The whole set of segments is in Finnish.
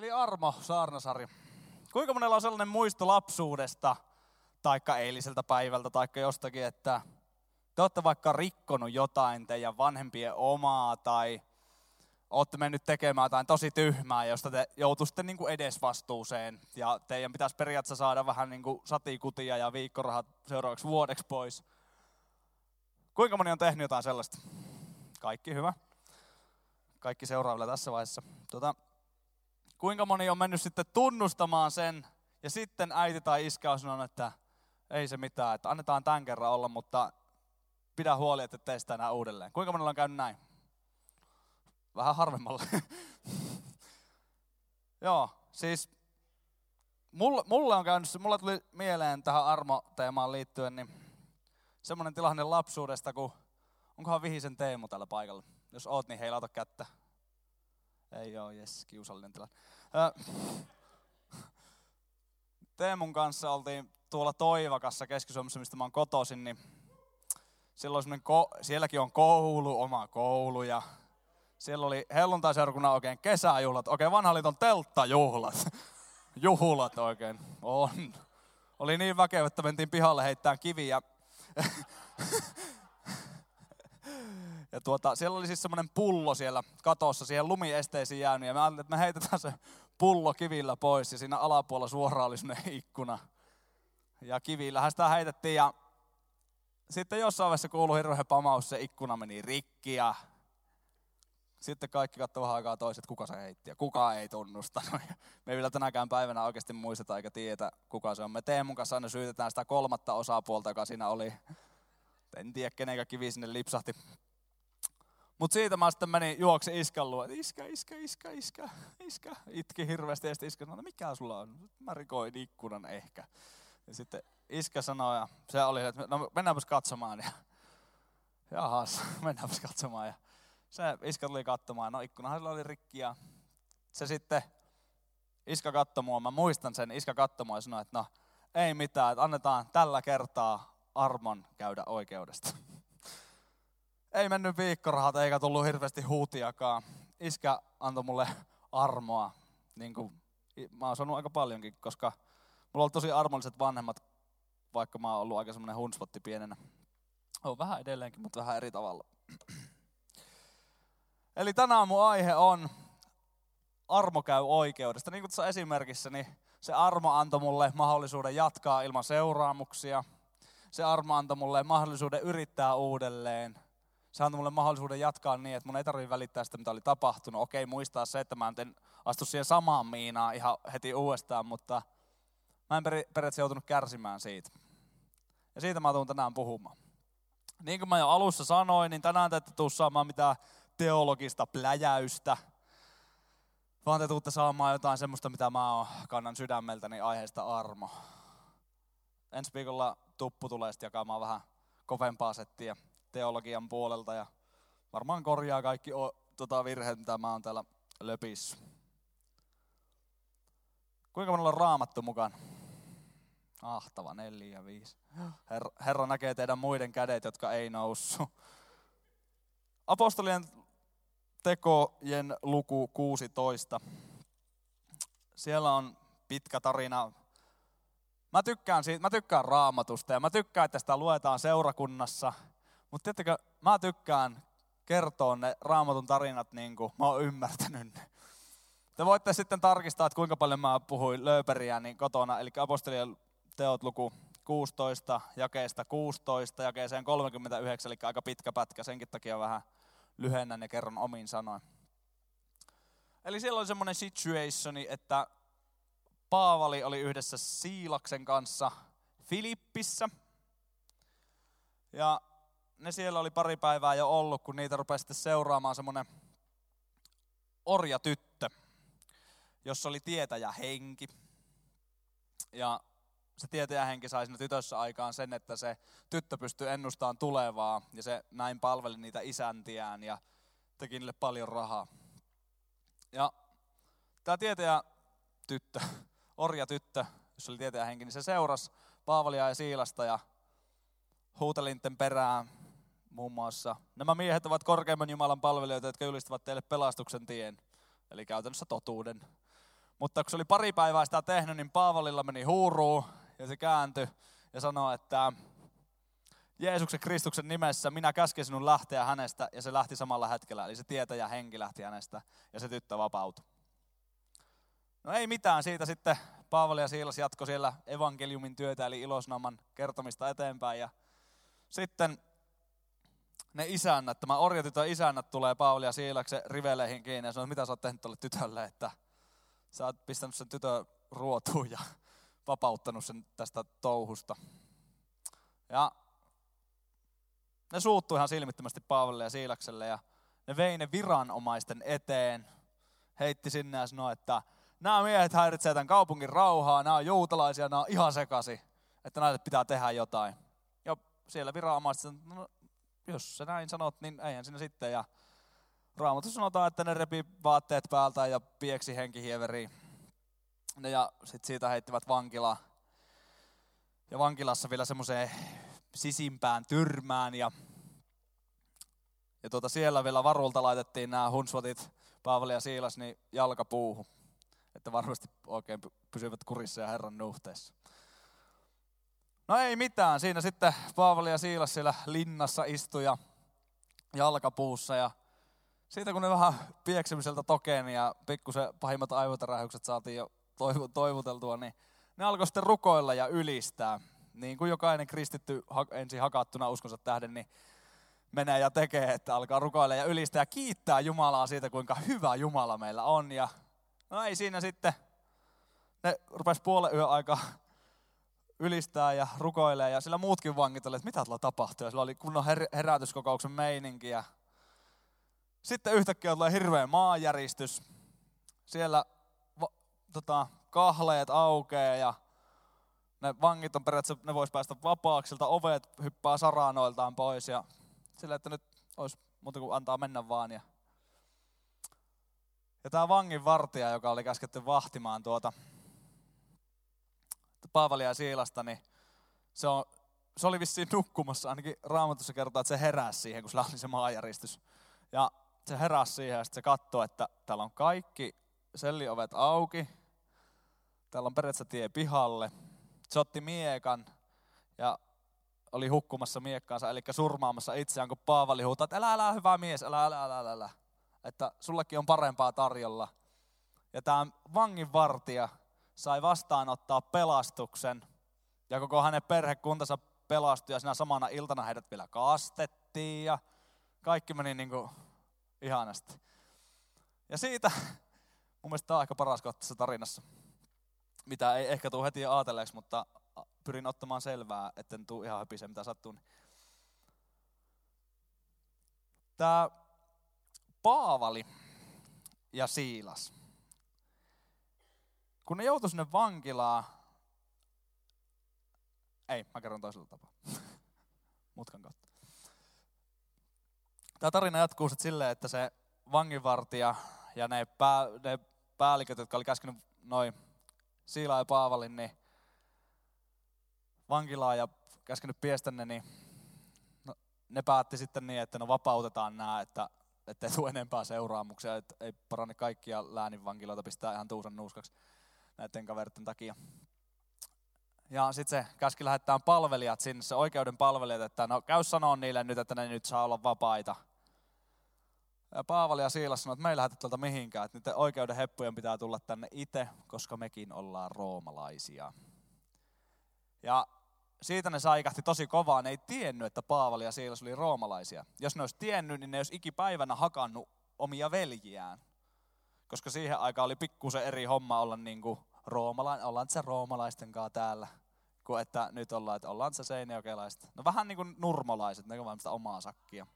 Eli Armo Saarnasari. Kuinka monella on sellainen muisto lapsuudesta, taikka eiliseltä päivältä, taikka jostakin, että te olette vaikka rikkonut jotain teidän vanhempien omaa, tai olette mennyt tekemään jotain tosi tyhmää, josta te joutuisitte niin edesvastuuseen, ja teidän pitäisi periaatteessa saada vähän niin kuin satikutia ja viikkorahat seuraavaksi vuodeksi pois. Kuinka moni on tehnyt jotain sellaista? Kaikki hyvä. Kaikki seuraavilla tässä vaiheessa. Tuota, kuinka moni on mennyt sitten tunnustamaan sen, ja sitten äiti tai iskä on sanonut, että ei se mitään, että annetaan tämän kerran olla, mutta pidä huoli, että tee sitä enää uudelleen. Kuinka monella on käynyt näin? Vähän harvemmalla. Joo, siis mulle, mulle on käynyt, mulle tuli mieleen tähän armo-teemaan liittyen, niin semmoinen tilanne lapsuudesta, kun onkohan Vihisen Teemu tällä paikalla. Jos oot, niin heilauta kättä. Ei oo, jes, kiusallinen tilanne. Teemun kanssa oltiin tuolla Toivakassa Keski-Suomessa, mistä mä oon kotoisin, niin silloin ko- sielläkin on koulu, oma koulu ja siellä oli helluntaiseurakunnan oikein kesäjuhlat, oikein vanhan liiton telttajuhlat. Juhlat oikein, on. Oli niin väkevä, että mentiin pihalle heittämään kiviä. tuota, siellä oli siis semmoinen pullo siellä katossa, siihen lumiesteisiin jäänyt. Ja me ajattelin, että me heitetään se pullo kivillä pois ja siinä alapuolella suoraan oli semmoinen ikkuna. Ja kivillähän sitä heitettiin ja sitten jossain vaiheessa kuului hirveä pamaus, se ikkuna meni rikki ja sitten kaikki katsovat vähän aikaa toiset, kuka se heitti ja kuka ei tunnustanut. Me ei vielä tänäkään päivänä oikeasti muisteta eikä tiedä, kuka se on. Me Teemun kanssa aina syytetään sitä kolmatta osapuolta, joka siinä oli. En tiedä, kenenkä kivi sinne lipsahti. Mutta siitä mä sitten menin juoksi iskän luo, iskä, iskä, iskä, iskä, iskä. Itki hirveästi ja sitten iskä sanoi, no mikä sulla on? Mä rikoin ikkunan ehkä. Ja sitten iskä sanoi, ja se oli, että no mennäänpäs katsomaan. Ja, jahas, mennäänpäs katsomaan. Ja se iskä tuli katsomaan, no ikkunahan oli rikki ja se sitten, iskä katsoi mua, mä muistan sen, iskä katsoi mua ja sanoi, että no ei mitään, että annetaan tällä kertaa armon käydä oikeudesta. Ei mennyt viikkorahat eikä tullut hirveästi huutiakaan. Iskä antoi mulle armoa, niin kuin mä oon sanonut aika paljonkin, koska mulla on tosi armolliset vanhemmat, vaikka mä oon ollut aika semmoinen hunsvotti pienenä. On vähän edelleenkin, mutta vähän eri tavalla. Eli tänään mun aihe on armo käy oikeudesta. Niin kuin tuossa esimerkissä, niin se armo antoi mulle mahdollisuuden jatkaa ilman seuraamuksia. Se armo antoi mulle mahdollisuuden yrittää uudelleen. Se antoi mulle mahdollisuuden jatkaa niin, että mun ei tarvitse välittää sitä, mitä oli tapahtunut. Okei, muistaa se, että mä en astu siihen samaan miinaan ihan heti uudestaan, mutta mä en periaatteessa joutunut kärsimään siitä. Ja siitä mä tuun tänään puhumaan. Niin kuin mä jo alussa sanoin, niin tänään te ette tuu saamaan mitään teologista pläjäystä, vaan te tuutte saamaan jotain semmoista, mitä mä kannan sydämeltäni aiheesta armo. Ensi viikolla Tuppu tulee sitten jakamaan vähän kovempaa settiä teologian puolelta ja varmaan korjaa kaikki o, tota virheet, mitä mä oon täällä löpissä. Kuinka monella on raamattu mukaan? Ahtava, neljä, viisi. Herra, Herra näkee teidän muiden kädet, jotka ei noussu. Apostolien tekojen luku 16. Siellä on pitkä tarina. Mä tykkään, siitä, mä tykkään raamatusta ja mä tykkään, että sitä luetaan seurakunnassa. Mutta tiettäkö, mä tykkään kertoa ne raamatun tarinat niin kuin mä oon ymmärtänyt ne. Te voitte sitten tarkistaa, että kuinka paljon mä puhuin lööperiä niin kotona. Eli apostolien teot luku 16, jakeesta 16, jakeeseen 39, eli aika pitkä pätkä, senkin takia vähän lyhennän ja kerron omin sanoin. Eli siellä oli semmoinen situationi, että Paavali oli yhdessä Siilaksen kanssa Filippissä. Ja ne siellä oli pari päivää jo ollut, kun niitä rupesi sitten seuraamaan semmoinen orjatyttö, jossa oli tietäjä henki. Ja se tietäjähenki sai siinä tytössä aikaan sen, että se tyttö pystyi ennustamaan tulevaa ja se näin palveli niitä isäntiään ja teki niille paljon rahaa. Ja tämä tietäjä tyttö, orja tyttö, jos oli tietäjähenki, niin se seurasi Paavalia ja Siilasta ja huutelinten perään muun muassa. Nämä miehet ovat korkeimman Jumalan palvelijoita, jotka julistavat teille pelastuksen tien, eli käytännössä totuuden. Mutta kun se oli pari päivää sitä tehnyt, niin Paavalilla meni huuruu ja se kääntyi ja sanoi, että Jeesuksen Kristuksen nimessä minä käsken sinun lähteä hänestä ja se lähti samalla hetkellä. Eli se tietäjä henki lähti hänestä ja se tyttö vapautui. No ei mitään, siitä sitten Paavali ja Siilas jatko siellä evankeliumin työtä eli ilosnoman kertomista eteenpäin ja sitten ne isännät, tämä orjatytön isännät tulee Paavali ja Siilaksen riveleihin kiinni ja sanoo, mitä sä oot tehnyt tuolle tytölle, että sä oot pistänyt sen tytön ruotuun ja vapauttanut sen tästä touhusta. Ja ne suuttui ihan silmittömästi Paavalille ja Siilakselle ja ne vei ne viranomaisten eteen, heitti sinne ja sanoi, että nämä miehet häiritsevät tämän kaupungin rauhaa, nämä on juutalaisia, nämä on ihan sekasi, että näille pitää tehdä jotain. Ja siellä viranomaiset no, jos sä näin sanot, niin eihän sinne sitten. Ja Raamatussa sanotaan, että ne repi vaatteet päältä ja pieksi henkihieveriin. Ja sitten siitä heittivät vankilaan. Ja vankilassa vielä semmoiseen sisimpään tyrmään. Ja, ja tuota siellä vielä varulta laitettiin nämä hunsvatit, Paavali ja Siilas, niin jalkapuuhun. Että varmasti oikein pysyvät kurissa ja Herran nuhteessa. No ei mitään, siinä sitten Paavali ja Siilas siellä linnassa istui ja jalkapuussa ja siitä kun ne vähän pieksemiseltä tokeni ja pikkusen pahimmat aivotärähykset saatiin jo toivuteltua, niin ne alkoi sitten rukoilla ja ylistää. Niin kuin jokainen kristitty ensin hakattuna uskonsa tähden, niin menee ja tekee, että alkaa rukoilla ja ylistää ja kiittää Jumalaa siitä, kuinka hyvä Jumala meillä on. Ja no ei siinä sitten, ne rupesi puolen yön aika ylistää ja rukoilee ja sillä muutkin vangit oli, että mitä tuolla tapahtuu. Ja sillä oli kunnon her- herätyskokouksen meininki ja sitten yhtäkkiä tulee hirveä maanjäristys. Siellä va- tota, kahleet aukeaa ja ne vangit on periaatteessa, ne vois päästä vapaaksilta, ovet hyppää saranoiltaan pois ja sillä, että nyt olisi muuta kuin antaa mennä vaan. Ja, ja tämä vangin vartija, joka oli käsketty vahtimaan tuota Paavalia ja Siilasta, niin se, on, se oli vissiin nukkumassa, ainakin Raamatussa kertoo, että se heräsi siihen, kun sillä oli se maajäristys. Ja se heräsi siihen ja sitten se katsoi, että täällä on kaikki selliovet auki, täällä on periaatteessa tie pihalle. Se otti miekan ja oli hukkumassa miekkaansa, eli surmaamassa itseään, kun Paavali huutaa, että älä, älä, hyvä mies, älä, älä, älä, älä, älä. Että sullekin on parempaa tarjolla. Ja tämä vanginvartija sai vastaanottaa pelastuksen ja koko hänen perhekuntansa pelastui ja sinä samana iltana heidät vielä kastettiin ja kaikki meni niin kuin ihanasti. Ja siitä, mun mielestä tämä on aika paras kohta tässä tarinassa, mitä ei ehkä tule heti ajatelleeksi, mutta pyrin ottamaan selvää, etten tule ihan höpisee mitä sattuu. Tämä Paavali ja Siilas kun ne joutui sinne vankilaan, ei, mä kerron toisella tapaa. Mutkan kautta. Tämä tarina jatkuu sitten silleen, että se vanginvartija ja ne, pää, ne päälliköt, jotka oli käskenyt noin Siila ja Paavalin, niin vankilaa ja käskenyt piestä ne, niin no, ne päätti sitten niin, että no vapautetaan nämä, että ei tule enempää seuraamuksia, että ei parane kaikkia läänin vankiloita pistää ihan tuusan nuuskaksi näiden kaveritten takia. Ja sitten se käski lähettää palvelijat sinne, se oikeuden palvelijat, että no käy sanoa niille nyt, että ne nyt saa olla vapaita. Ja Paavali ja Siilas sanoi, että me ei lähetä tuolta mihinkään, että niiden oikeuden heppujen pitää tulla tänne itse, koska mekin ollaan roomalaisia. Ja siitä ne saikahti tosi kovaa, ne ei tiennyt, että Paavali ja Siilas oli roomalaisia. Jos ne olisi tiennyt, niin ne olisi ikipäivänä hakannut omia veljiään. Koska siihen aikaan oli pikkusen eri homma olla niin kuin roomalainen, ollaan se roomalaisten kanssa täällä, kuin että nyt ollaan, että ollaan se seinäjokelaiset. No vähän niin kuin nurmolaiset, ne on sitä omaa sakkia.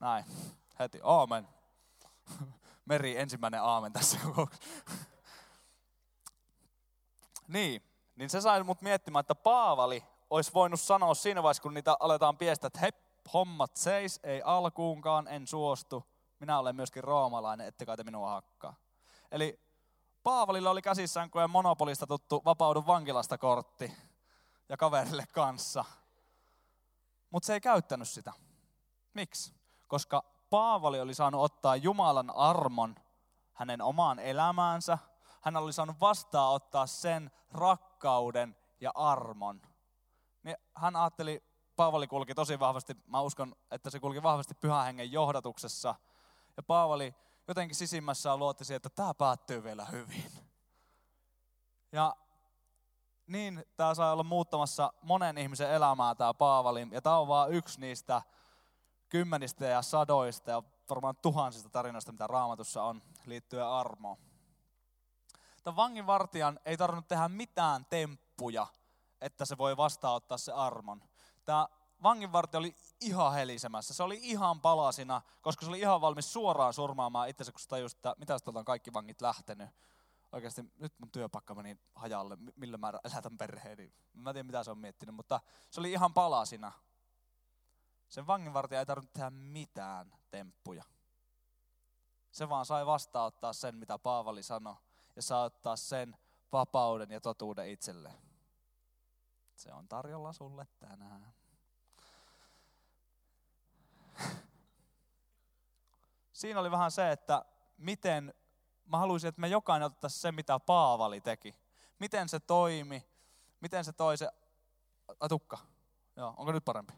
Näin, heti, aamen. Meri ensimmäinen aamen tässä koko. niin, niin se sai mut miettimään, että Paavali olisi voinut sanoa siinä vaiheessa, kun niitä aletaan piestä, että hei, hommat seis, ei alkuunkaan, en suostu. Minä olen myöskin roomalainen, ettekä te minua hakkaa. Eli Paavalilla oli käsissään kuin monopolista tuttu vapaudu vankilasta kortti ja kaverille kanssa. Mutta se ei käyttänyt sitä. Miksi? Koska Paavali oli saanut ottaa Jumalan armon hänen omaan elämäänsä, hän oli saanut vastaanottaa sen rakkauden ja armon. Niin hän ajatteli, Paavali kulki tosi vahvasti, mä uskon, että se kulki vahvasti pyhän hengen johdatuksessa. Ja Paavali jotenkin sisimmässään luotti siihen, että tämä päättyy vielä hyvin. Ja niin tämä sai olla muuttamassa monen ihmisen elämää tämä Paavali. Ja tämä on vain yksi niistä kymmenistä ja sadoista ja varmaan tuhansista tarinoista, mitä raamatussa on liittyen armoon. Tämän vanginvartijan ei tarvinnut tehdä mitään temppuja, että se voi vastaanottaa se armon. Tämä vanginvartija oli ihan helisemässä. Se oli ihan palasina, koska se oli ihan valmis suoraan surmaamaan itsensä, kun se tajusi, että mitä on kaikki vangit lähtenyt. Oikeasti nyt mun työpaikka meni hajalle, millä mä elätän perheeni. Mä en tiedä mitä se on miettinyt, mutta se oli ihan palasina. Sen vanginvartija ei tarvinnut tehdä mitään temppuja. Se vaan sai vastaanottaa sen, mitä Paavali sanoi, ja saa ottaa sen vapauden ja totuuden itselleen. Se on tarjolla sulle tänään. Siinä oli vähän se, että miten, mä haluaisin, että me jokainen otettaisiin se, mitä Paavali teki. Miten se toimi, miten se toi se, atukka, joo, onko nyt parempi?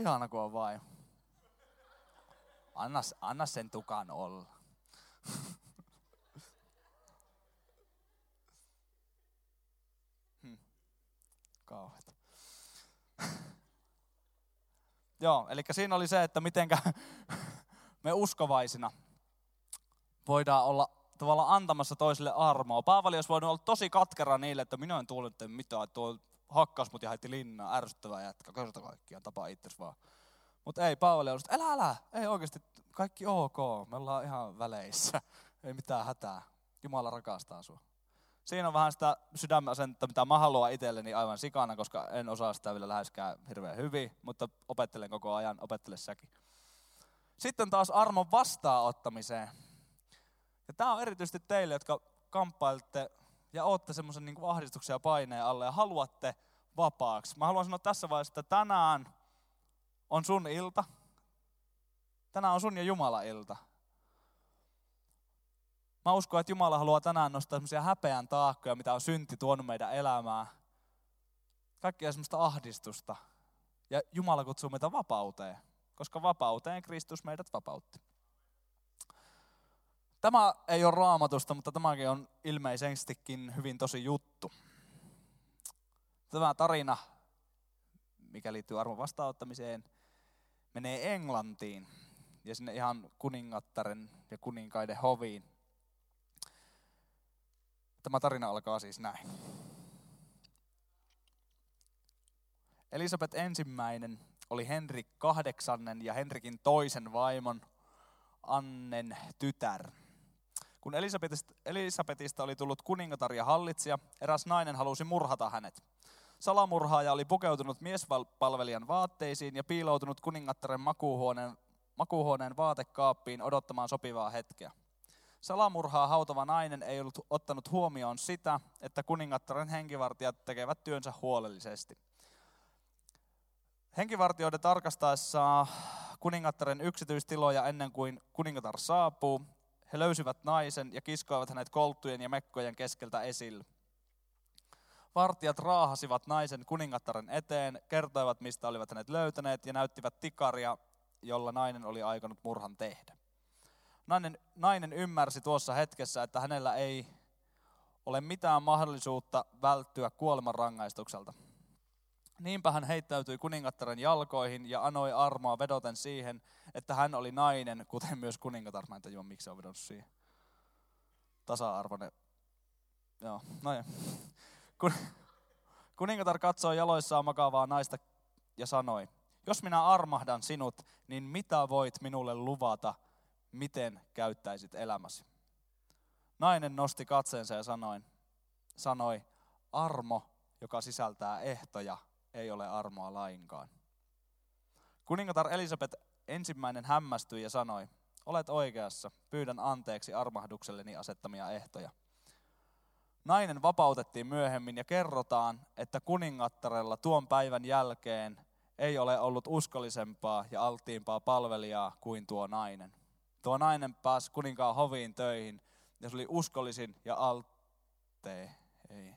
Ihana kun on vain. Anna, anna sen tukan olla. hmm. Joo, eli siinä oli se, että mitenkä me uskovaisina voidaan olla tavallaan antamassa toisille armoa. Paavali olisi voinut olla tosi katkera niille, että minä en tuolle mitään, että tuo hakkas mut ja haitti linnaa, ärsyttävää jätkä, kerta kaikkiaan, tapaa itses vaan. Mutta ei, Paavali oli, että älä, älä, ei oikeasti, kaikki ok, me ollaan ihan väleissä, ei mitään hätää, Jumala rakastaa sua. Siinä on vähän sitä sydämen asenta, mitä mä haluan itselleni aivan sikana, koska en osaa sitä vielä läheskään hirveän hyvin, mutta opettelen koko ajan, opettele säkin. Sitten taas armon vastaanottamiseen. Ja tämä on erityisesti teille, jotka kamppailette ja olette semmoisen niin ahdistuksen ja paineen alle ja haluatte vapaaksi. Mä haluan sanoa tässä vaiheessa, että tänään on sun ilta. Tänään on sun ja Jumala ilta. Mä uskon, että Jumala haluaa tänään nostaa semmoisia häpeän taakkoja, mitä on synti tuonut meidän elämään. Kaikkia semmoista ahdistusta. Ja Jumala kutsuu meitä vapauteen, koska vapauteen Kristus meidät vapautti. Tämä ei ole raamatusta, mutta tämäkin on ilmeisestikin hyvin tosi juttu. Tämä tarina, mikä liittyy arvon vastaanottamiseen, menee Englantiin ja sinne ihan kuningattaren ja kuninkaiden hoviin. Tämä tarina alkaa siis näin. Elisabeth ensimmäinen oli Henrik kahdeksannen ja Henrikin toisen vaimon Annen tytär. Kun Elisabetista, Elisabetista oli tullut kuningatar ja hallitsija, eräs nainen halusi murhata hänet. Salamurhaaja oli pukeutunut miespalvelijan vaatteisiin ja piiloutunut kuningattaren makuuhuoneen, makuuhuoneen vaatekaappiin odottamaan sopivaa hetkeä. Salamurhaa hautava nainen ei ollut ottanut huomioon sitä, että kuningattaren henkivartijat tekevät työnsä huolellisesti. Henkivartijoiden tarkastaessa kuningattaren yksityistiloja ennen kuin kuningatar saapuu, he löysivät naisen ja kiskoivat hänet kolttujen ja mekkojen keskeltä esille. Vartijat raahasivat naisen kuningattaren eteen, kertoivat mistä olivat hänet löytäneet ja näyttivät tikaria, jolla nainen oli aikonut murhan tehdä. Nainen, nainen ymmärsi tuossa hetkessä, että hänellä ei ole mitään mahdollisuutta välttyä kuolemanrangaistukselta. Niinpä hän heittäytyi kuningattaren jalkoihin ja anoi armoa vedoten siihen, että hän oli nainen, kuten myös kuningatar. Mä en tajua, miksi se on vedonnut siihen. Tasa-arvoinen. Joo, no ja. Kun, kuningatar katsoi jaloissaan makavaa naista ja sanoi, jos minä armahdan sinut, niin mitä voit minulle luvata, miten käyttäisit elämäsi? Nainen nosti katseensa ja sanoi, sanoi, armo, joka sisältää ehtoja, ei ole armoa lainkaan. Kuningatar Elisabeth ensimmäinen hämmästyi ja sanoi, olet oikeassa, pyydän anteeksi armahdukselleni asettamia ehtoja. Nainen vapautettiin myöhemmin ja kerrotaan, että kuningattarella tuon päivän jälkeen ei ole ollut uskollisempaa ja alttiimpaa palvelijaa kuin tuo nainen. Tuo nainen pääsi kuninkaan hoviin töihin ja se oli uskollisin ja alttee. Ei.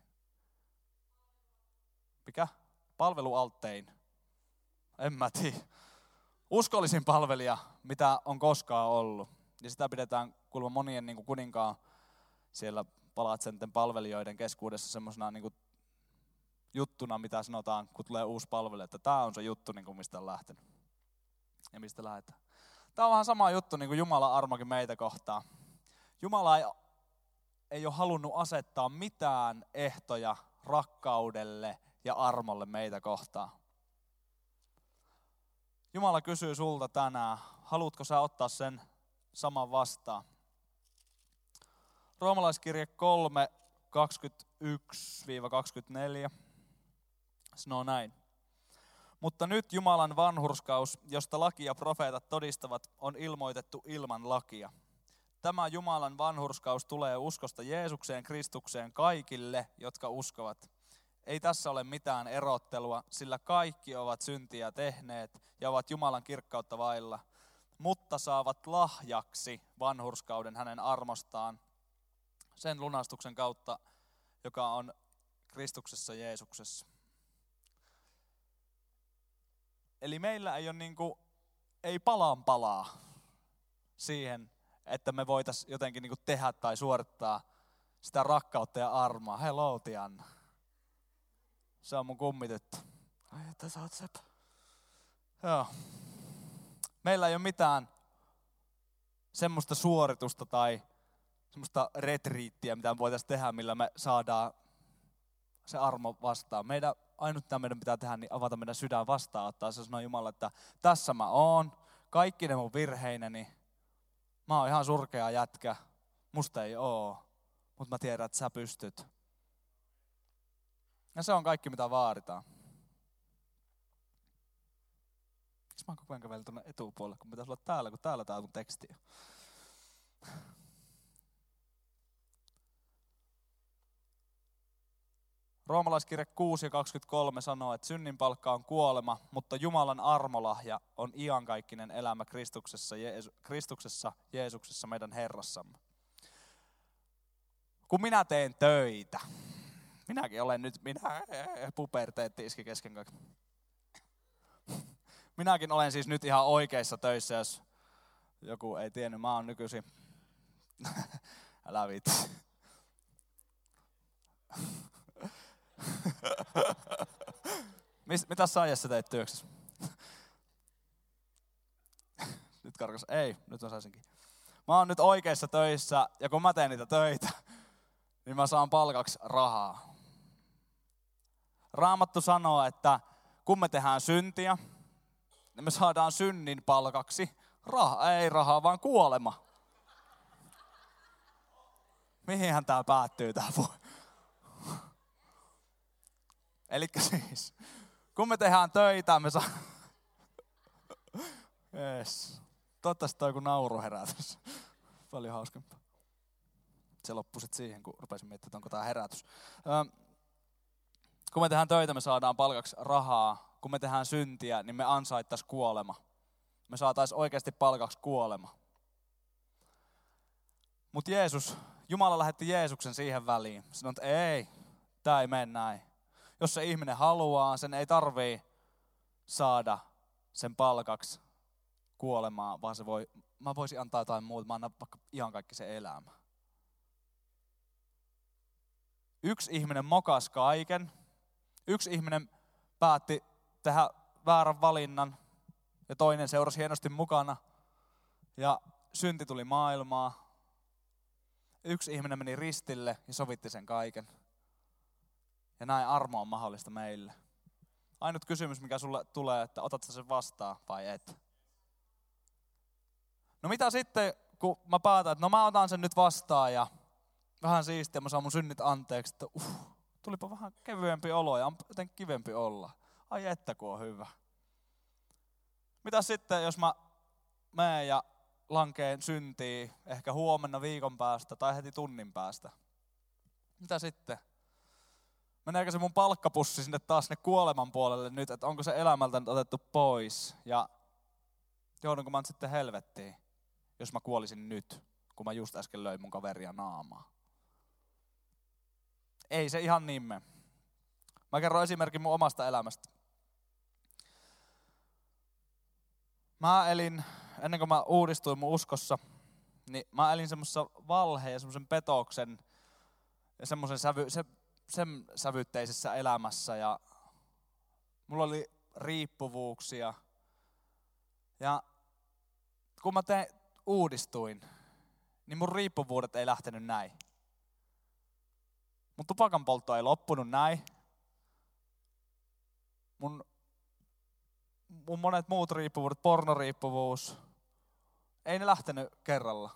Mikä? Palvelualttein. En mä tiedä. Uskollisin palvelija, mitä on koskaan ollut. Ja sitä pidetään kuulemma monien niin kuninkaan siellä palatsenten palvelijoiden keskuudessa semmoisena niin juttuna, mitä sanotaan, kun tulee uusi palvelija, että tämä on se juttu, niin kuin mistä on lähtenyt ja mistä lähdetään. Tämä on vähän sama juttu niin kuin Jumalan armokin meitä kohtaan. Jumala ei, ei ole halunnut asettaa mitään ehtoja rakkaudelle ja armolle meitä kohtaan. Jumala kysyy sulta tänään, haluatko sä ottaa sen saman vastaan? Roomalaiskirje 3, 21-24 sanoo näin. Mutta nyt Jumalan vanhurskaus, josta laki ja profeetat todistavat, on ilmoitettu ilman lakia. Tämä Jumalan vanhurskaus tulee uskosta Jeesukseen Kristukseen kaikille, jotka uskovat. Ei tässä ole mitään erottelua, sillä kaikki ovat syntiä tehneet ja ovat Jumalan kirkkautta vailla, mutta saavat lahjaksi vanhurskauden hänen armostaan sen lunastuksen kautta, joka on Kristuksessa Jeesuksessa. Eli meillä ei ole niin kuin, ei palaan palaa siihen, että me voitaisiin jotenkin niin kuin tehdä tai suorittaa sitä rakkautta ja armoa. Hello, Tianna. Se on mun kummitettu. Ai, että sä oot sepä. Joo. Meillä ei ole mitään semmoista suoritusta tai semmoista retriittiä, mitä me voitaisiin tehdä, millä me saadaan se armo vastaan. Meidän, ainut mitä meidän pitää tehdä, niin avata meidän sydän vastaanottaa. Se sanoo Jumala, että tässä mä oon, kaikki ne mun virheineni, mä oon ihan surkea jätkä, musta ei oo, mutta mä tiedän, että sä pystyt. Ja se on kaikki, mitä vaaditaan. Miksi mä oon koko ajan kävellyt tuonne etupuolelle, kun pitäisi olla täällä, kun täällä tää on teksti. Roomalaiskirja 6 ja 23 sanoo, että synnin palkka on kuolema, mutta Jumalan armolahja on iankaikkinen elämä Kristuksessa, Jeesu, Kristuksessa Jeesuksessa meidän Herrassamme. Kun minä teen töitä, minäkin olen nyt, minä puberteetti iski kesken kaiken. Minäkin olen siis nyt ihan oikeissa töissä, jos joku ei tiennyt, mä oon nykyisin. Älä vitsi. mitä sä ajassa teit työksessä? nyt karkas. Ei, nyt mä saisinkin. Mä oon nyt oikeissa töissä ja kun mä teen niitä töitä, niin mä saan palkaksi rahaa. Raamattu sanoo, että kun me tehdään syntiä, niin me saadaan synnin palkaksi raha, ei rahaa, vaan kuolema. Mihinhän tämä päättyy tämä Eli siis, kun me tehdään töitä, me saa... Yes. Toivottavasti toi joku nauruherätys. Paljon hauskempaa. Se loppui sitten siihen, kun rupesin miettimään, että onko tämä herätys. kun me tehdään töitä, me saadaan palkaksi rahaa. Kun me tehdään syntiä, niin me ansaittaisiin kuolema. Me saataisiin oikeasti palkaksi kuolema. Mutta Jeesus, Jumala lähetti Jeesuksen siihen väliin. Sanoi, että ei, tämä ei mene näin jos se ihminen haluaa, sen ei tarvii saada sen palkaksi kuolemaan, vaan se voi, mä voisin antaa jotain muuta, mä annan vaikka ihan kaikki se elämä. Yksi ihminen mokas kaiken, yksi ihminen päätti tehdä väärän valinnan ja toinen seurasi hienosti mukana ja synti tuli maailmaa. Yksi ihminen meni ristille ja sovitti sen kaiken. Ja näin armo on mahdollista meille. Ainut kysymys, mikä sulle tulee, että otat sen vastaan vai et. No mitä sitten, kun mä päätän, että no mä otan sen nyt vastaan ja vähän siistiä, mä saan mun synnit anteeksi, että uh, tulipa vähän kevyempi olo ja on jotenkin kivempi olla. Ai että kun on hyvä. Mitä sitten, jos mä menen ja lankeen syntiin ehkä huomenna viikon päästä tai heti tunnin päästä? Mitä sitten? Meneekö se mun palkkapussi sinne taas sinne kuoleman puolelle nyt, että onko se elämältä nyt otettu pois ja joudunko mä nyt sitten helvettiin. jos mä kuolisin nyt, kun mä just äsken löin mun kaveria naamaa. Ei se ihan niin me. Mä kerron esimerkin mun omasta elämästä. Mä elin, ennen kuin mä uudistuin mun uskossa, niin mä elin semmoisessa valheen ja semmoisen petoksen ja semmoisen sävy, se, sen sävytteisessä elämässä. Ja mulla oli riippuvuuksia. Ja kun mä te, uudistuin, niin mun riippuvuudet ei lähtenyt näin. Mun tupakan poltto ei loppunut näin. Mun, mun monet muut riippuvuudet, pornoriippuvuus, ei ne lähtenyt kerralla.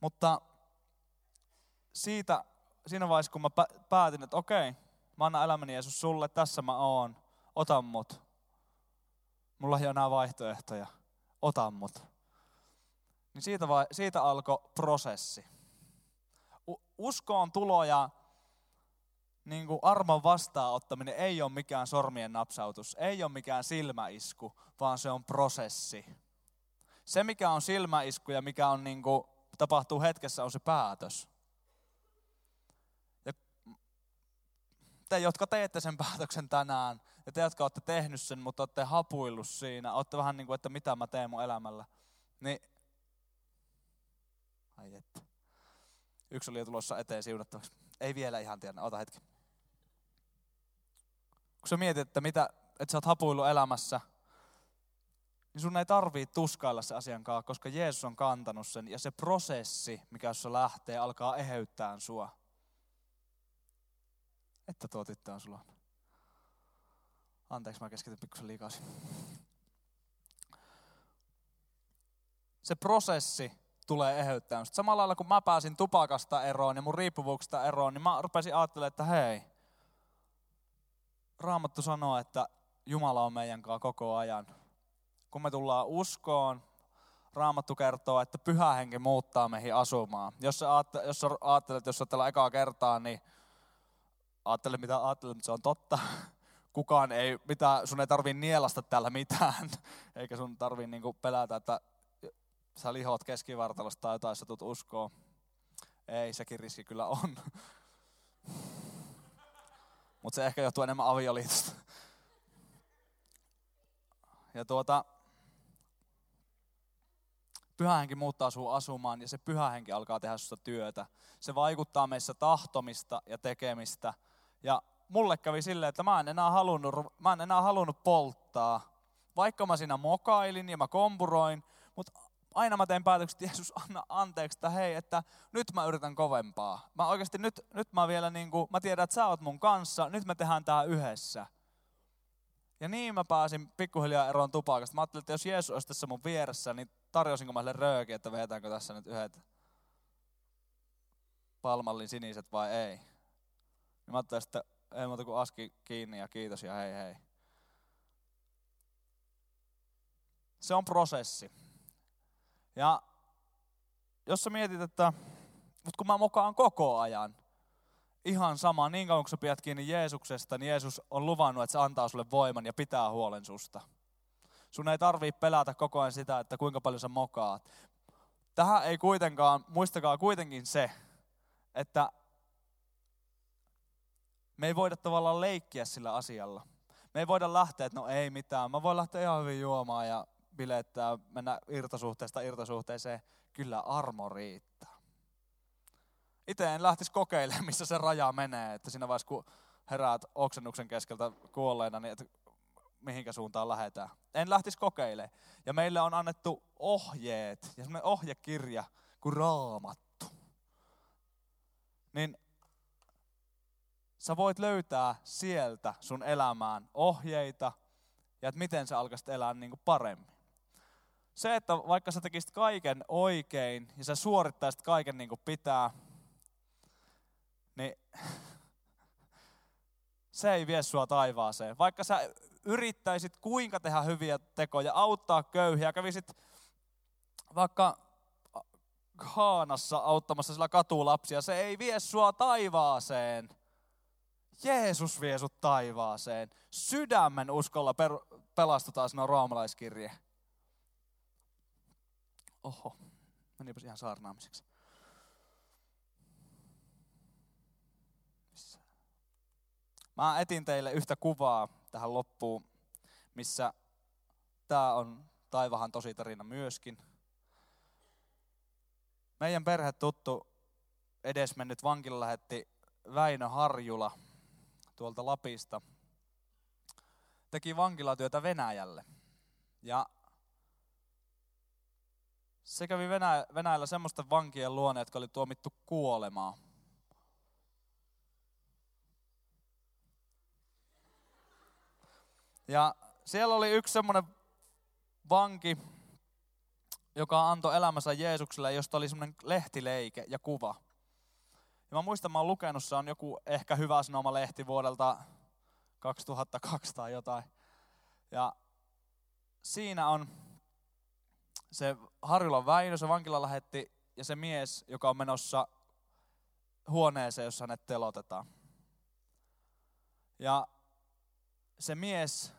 Mutta siitä, siinä vaiheessa, kun mä päätin, että okei, mä annan elämäni Jeesus sulle, tässä mä oon, ota mut. Mulla ei ole enää vaihtoehtoja, ota mut. Niin siitä, vai, siitä alkoi prosessi. Uskoon tulo ja niin kuin armon vastaanottaminen ei ole mikään sormien napsautus, ei ole mikään silmäisku, vaan se on prosessi. Se, mikä on silmäisku ja mikä on niin kuin, tapahtuu hetkessä, on se päätös. Te, jotka teette sen päätöksen tänään, ja te, jotka olette tehnyt sen, mutta olette hapuillut siinä, olette vähän niin kuin, että mitä mä teen mun elämällä, niin ai että. Yksi oli jo tulossa eteen siunattavaksi. Ei vielä ihan tiedä, ota hetki kun sä mietit, että, mitä, että sä oot hapuillut elämässä, niin sun ei tarvii tuskailla se asian kanssa, koska Jeesus on kantanut sen ja se prosessi, mikä jos lähtee, alkaa eheyttää sua. Että tuo tyttö on sulla. Anteeksi, mä keskityn pikkusen liikaa. Se prosessi tulee eheyttää. Samalla lailla kun mä pääsin tupakasta eroon ja mun riippuvuuksista eroon, niin mä rupesin ajattelemaan, että hei, Raamattu sanoo, että Jumala on meidän kanssa koko ajan. Kun me tullaan uskoon, Raamattu kertoo, että pyhä henki muuttaa meihin asumaan. Jos sä, ajattelet, jos sä ajattelet, jos sä ekaa kertaa, niin ajattele mitä ajattelet, mutta se on totta. Kukaan ei, mitä, sun ei tarvii nielasta täällä mitään, eikä sun tarvii niinku pelätä, että sä lihot keskivartalosta tai jotain, sä tulet uskoon. Ei, sekin riski kyllä on. Mutta se ehkä johtuu enemmän avioliitosta. Ja tuota, pyhähenki muuttaa sinua asumaan ja se pyhähenki alkaa tehdä sinusta työtä. Se vaikuttaa meissä tahtomista ja tekemistä. Ja mulle kävi silleen, että mä en enää halunnut, mä en enää halunnut polttaa. Vaikka mä siinä mokailin ja mä kompuroin, mutta aina mä teen päätökset, että Jeesus anna anteeksi, että hei, että nyt mä yritän kovempaa. Mä oikeasti nyt, nyt mä vielä niin kuin, mä tiedän, että sä oot mun kanssa, nyt me tehdään tää yhdessä. Ja niin mä pääsin pikkuhiljaa eroon tupakasta. Mä ajattelin, että jos Jeesus olisi tässä mun vieressä, niin tarjosinko mä sille rööki, että vetäänkö tässä nyt yhdet palmallin siniset vai ei. Niin mä ajattelin, että ei muuta kuin aski kiinni ja kiitos ja hei hei. Se on prosessi. Ja jos sä mietit, että mutta kun mä mokaan koko ajan, ihan sama, niin kauan kun sä pidät kiinni Jeesuksesta, niin Jeesus on luvannut, että se antaa sulle voiman ja pitää huolen susta. Sun ei tarvii pelätä koko ajan sitä, että kuinka paljon sä mokaat. Tähän ei kuitenkaan, muistakaa kuitenkin se, että me ei voida tavallaan leikkiä sillä asialla. Me ei voida lähteä, että no ei mitään, mä voin lähteä ihan hyvin juomaan ja bilettää, mennä irtosuhteesta irtosuhteeseen, kyllä armo riittää. Itse en lähtisi kokeilemaan, missä se raja menee, että siinä vaiheessa kun heräät oksennuksen keskeltä kuolleena, niin että mihinkä suuntaan lähdetään. En lähtisi kokeilemaan. Ja meille on annettu ohjeet ja semmoinen ohjekirja kuin raamattu. Niin sä voit löytää sieltä sun elämään ohjeita ja että miten sä alkaisit elää niin kuin paremmin se, että vaikka sä tekisit kaiken oikein ja sä suorittaisit kaiken niin kuin pitää, niin se ei vie sua taivaaseen. Vaikka sä yrittäisit kuinka tehdä hyviä tekoja, auttaa köyhiä, kävisit vaikka Haanassa auttamassa sillä katulapsia, se ei vie sua taivaaseen. Jeesus vie sut taivaaseen. Sydämen uskolla per, pelastutaan, sanoo roomalaiskirje. Oho, menipäs ihan saarnaamiseksi. Mä etin teille yhtä kuvaa tähän loppuun, missä tämä on taivahan tositarina myöskin. Meidän perhe tuttu edesmennyt vankila lähetti Väinö Harjula tuolta Lapista. Teki vankilatyötä Venäjälle. Ja se kävi Venäjä, Venäjällä semmoista vankien luone, jotka oli tuomittu kuolemaan. Ja siellä oli yksi semmoinen vanki, joka antoi elämänsä Jeesukselle, josta oli semmoinen lehtileike ja kuva. Mä muistan, mä oon lukenut, se on joku ehkä hyvä sanoma lehti vuodelta 2002 tai jotain. Ja siinä on se Harjulan Väinö, se vankila lähetti, ja se mies, joka on menossa huoneeseen, jossa hänet telotetaan. Ja se mies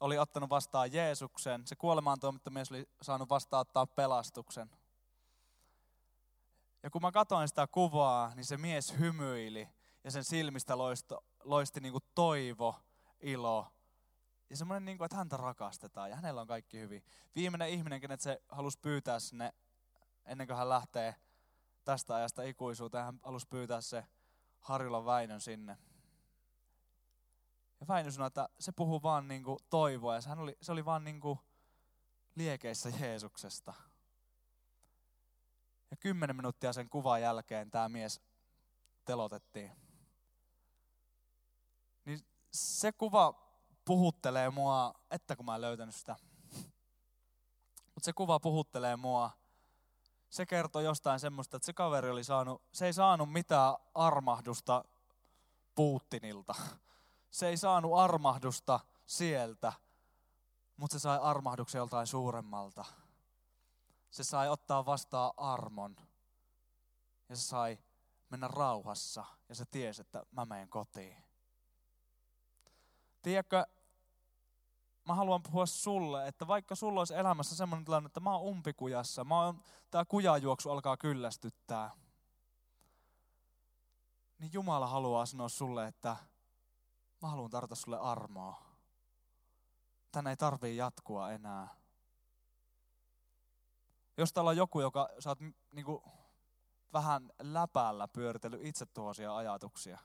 oli ottanut vastaan Jeesuksen, se kuolemaan mies oli saanut vastaanottaa pelastuksen. Ja kun mä katsoin sitä kuvaa, niin se mies hymyili ja sen silmistä loisti, loisti niin kuin toivo, ilo ja semmoinen, niin kuin, että häntä rakastetaan ja hänellä on kaikki hyvin. Viimeinen ihminen, kenet se halusi pyytää sinne, ennen kuin hän lähtee tästä ajasta ikuisuuteen, hän halusi pyytää se Harjulan Väinön sinne. Ja Väinö sanoi, että se puhuu vaan niin kuin toivoa ja hän oli, se oli vaan niin kuin liekeissä Jeesuksesta. Ja kymmenen minuuttia sen kuvan jälkeen tämä mies telotettiin. Niin se kuva puhuttelee mua, että kun mä en löytänyt sitä. Mutta se kuva puhuttelee mua. Se kertoo jostain semmoista, että se kaveri oli saanut, se ei saanut mitään armahdusta Putinilta. Se ei saanut armahdusta sieltä, mutta se sai armahduksen joltain suuremmalta. Se sai ottaa vastaan armon. Ja se sai mennä rauhassa. Ja se tiesi, että mä menen kotiin. Tiedätkö, mä haluan puhua sulle, että vaikka sulla olisi elämässä semmoinen tilanne, että mä oon umpikujassa, mä oon, tää kujajuoksu alkaa kyllästyttää, niin Jumala haluaa sanoa sulle, että mä haluan tarjota sulle armoa. Tänne ei tarvii jatkua enää. Jos täällä on joku, joka sä oot niin kuin, vähän läpällä pyöritellyt itse ajatuksia,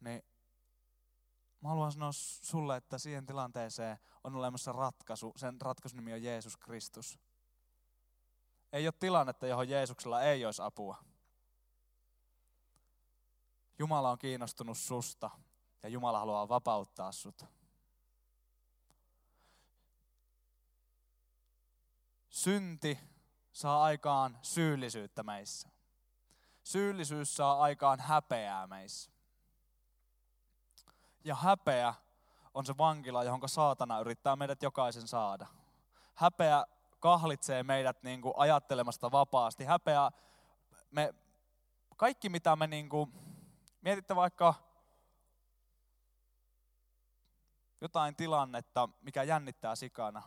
niin Mä haluan sanoa sulle, että siihen tilanteeseen on olemassa ratkaisu. Sen ratkaisun nimi on Jeesus Kristus. Ei ole tilannetta, johon Jeesuksella ei olisi apua. Jumala on kiinnostunut susta ja Jumala haluaa vapauttaa sut. Synti saa aikaan syyllisyyttä meissä. Syyllisyys saa aikaan häpeää meissä. Ja häpeä on se vankila, johon saatana yrittää meidät jokaisen saada. Häpeä kahlitsee meidät niin kuin ajattelemasta vapaasti. Häpeä, me, kaikki mitä me niin kuin, mietitte vaikka jotain tilannetta, mikä jännittää sikana,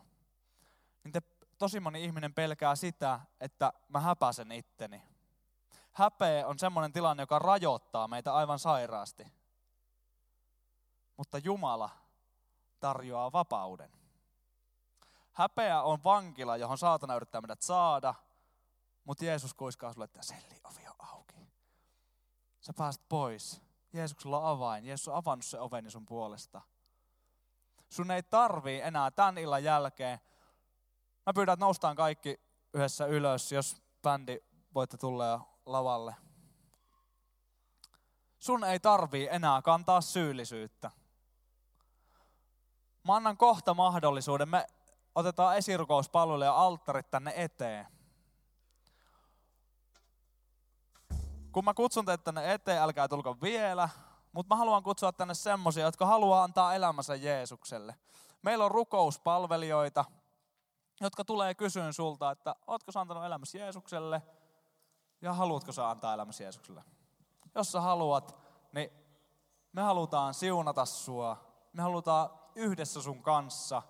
niin te, tosi moni ihminen pelkää sitä, että mä häpäsen itteni. Häpeä on semmoinen tilanne, joka rajoittaa meitä aivan sairaasti mutta Jumala tarjoaa vapauden. Häpeä on vankila, johon saatana yrittää meidät saada, mutta Jeesus kuiskaa sulle, että selli ovi on auki. Sä pääset pois. Jeesuksella on avain. Jeesus on avannut se oveni sun puolesta. Sun ei tarvii enää tämän illan jälkeen. Mä pyydän, että noustaan kaikki yhdessä ylös, jos bändi voitte tulla jo lavalle. Sun ei tarvii enää kantaa syyllisyyttä. Mä annan kohta mahdollisuuden. Me otetaan esirukouspalvelu ja alttarit tänne eteen. Kun mä kutsun teitä tänne eteen, älkää tulko vielä, mutta mä haluan kutsua tänne semmosia, jotka haluaa antaa elämänsä Jeesukselle. Meillä on rukouspalvelijoita, jotka tulee kysyyn sulta, että ootko sä antanut elämäsi Jeesukselle ja haluatko sä antaa elämäsi Jeesukselle. Jos sä haluat, niin me halutaan siunata sua. Me halutaan yhdessä sun kanssa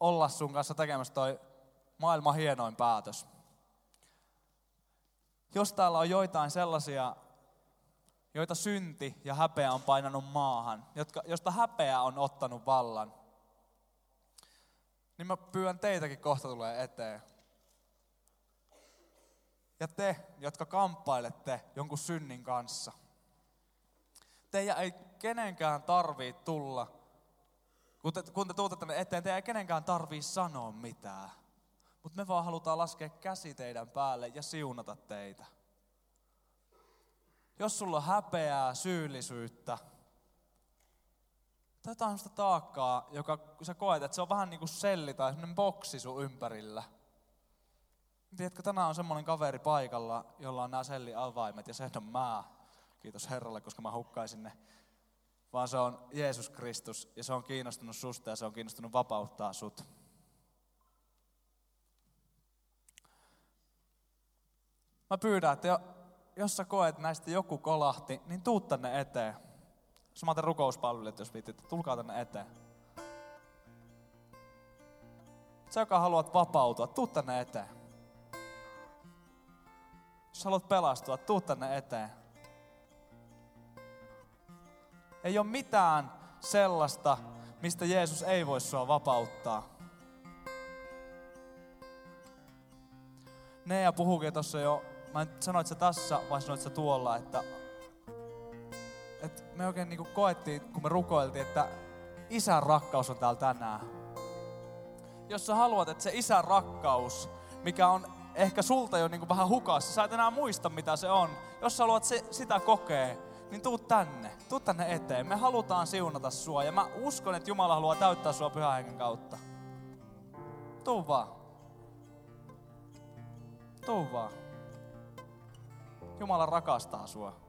olla sun kanssa tekemässä toi maailman hienoin päätös. Jos täällä on joitain sellaisia, joita synti ja häpeä on painanut maahan, jotka, josta häpeä on ottanut vallan, niin mä pyydän teitäkin kohta tulee eteen. Ja te, jotka kamppailette jonkun synnin kanssa, teidän ei kenenkään tarvii tulla, kun te, kun te tuutte tänne eteen, teidän ei kenenkään tarvii sanoa mitään. Mutta me vaan halutaan laskea käsi teidän päälle ja siunata teitä. Jos sulla on häpeää, syyllisyyttä, tai jotain sellaista taakkaa, joka sä koet, että se on vähän niin kuin selli tai semmoinen boksi sun ympärillä. Tiedätkö, tänään on semmoinen kaveri paikalla, jolla on nämä selliavaimet ja se on mä. Kiitos Herralle, koska mä hukkaisin ne. Vaan se on Jeesus Kristus ja se on kiinnostunut susta ja se on kiinnostunut vapauttaa sut. Mä pyydän, että jos sä koet näistä joku kolahti, niin tuu tänne eteen. Samaten rukouspalvelut, jos viitit, tulkaa tänne eteen. Sä, joka haluat vapautua, tuu tänne eteen. Jos haluat pelastua, tuu tänne eteen. Ei ole mitään sellaista, mistä Jeesus ei voi sua vapauttaa. Nea puhukin tuossa jo, mä en sanoit sä tässä vai sanoit sä tuolla, että, että me oikein niin koettiin, kun me rukoiltiin, että isän rakkaus on täällä tänään. Jos sä haluat, että se isän rakkaus, mikä on ehkä sulta jo niin vähän hukassa, sä et enää muista mitä se on. Jos sä haluat se, sitä kokea, niin tuu tänne, tuu tänne eteen. Me halutaan siunata sua ja mä uskon, että Jumala haluaa täyttää sua pyhän hengen kautta. Tuu vaan. Tuu vaan. Jumala rakastaa sua.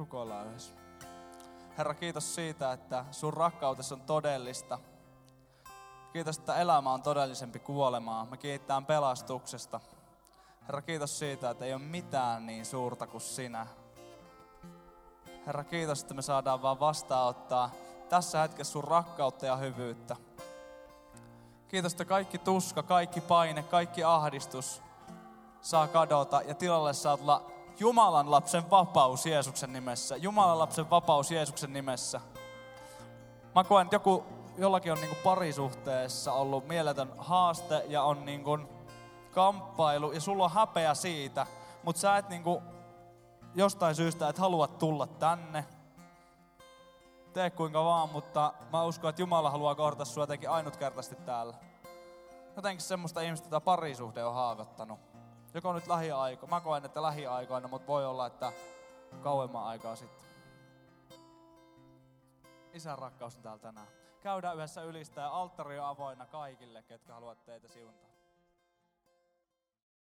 Rukoillaan yhdessä. Herra, kiitos siitä, että sun rakkautesi on todellista. Kiitos, että elämä on todellisempi kuolemaa. Me kiittään pelastuksesta. Herra, kiitos siitä, että ei ole mitään niin suurta kuin sinä. Herra, kiitos, että me saadaan vaan vastaanottaa tässä hetkessä sun rakkautta ja hyvyyttä. Kiitos, että kaikki tuska, kaikki paine, kaikki ahdistus saa kadota ja tilalle saa tulla Jumalan lapsen vapaus Jeesuksen nimessä. Jumalan lapsen vapaus Jeesuksen nimessä. Mä koen, että joku, jollakin on niin parisuhteessa ollut mieletön haaste ja on niin kuin kamppailu ja sulla on häpeä siitä, mutta sä et niinku jostain syystä et halua tulla tänne. Tee kuinka vaan, mutta mä uskon, että Jumala haluaa kohdata sua jotenkin ainutkertaisesti täällä. Jotenkin semmoista ihmistä, jota parisuhde on haavoittanut. Joko nyt lähiaiko, mä koen, että lähiaikoina, mutta voi olla, että kauemman aikaa sitten. Isän rakkaus on täällä tänään. Käydään yhdessä ylistää alttari on avoinna kaikille, ketkä haluavat teitä siuntaa.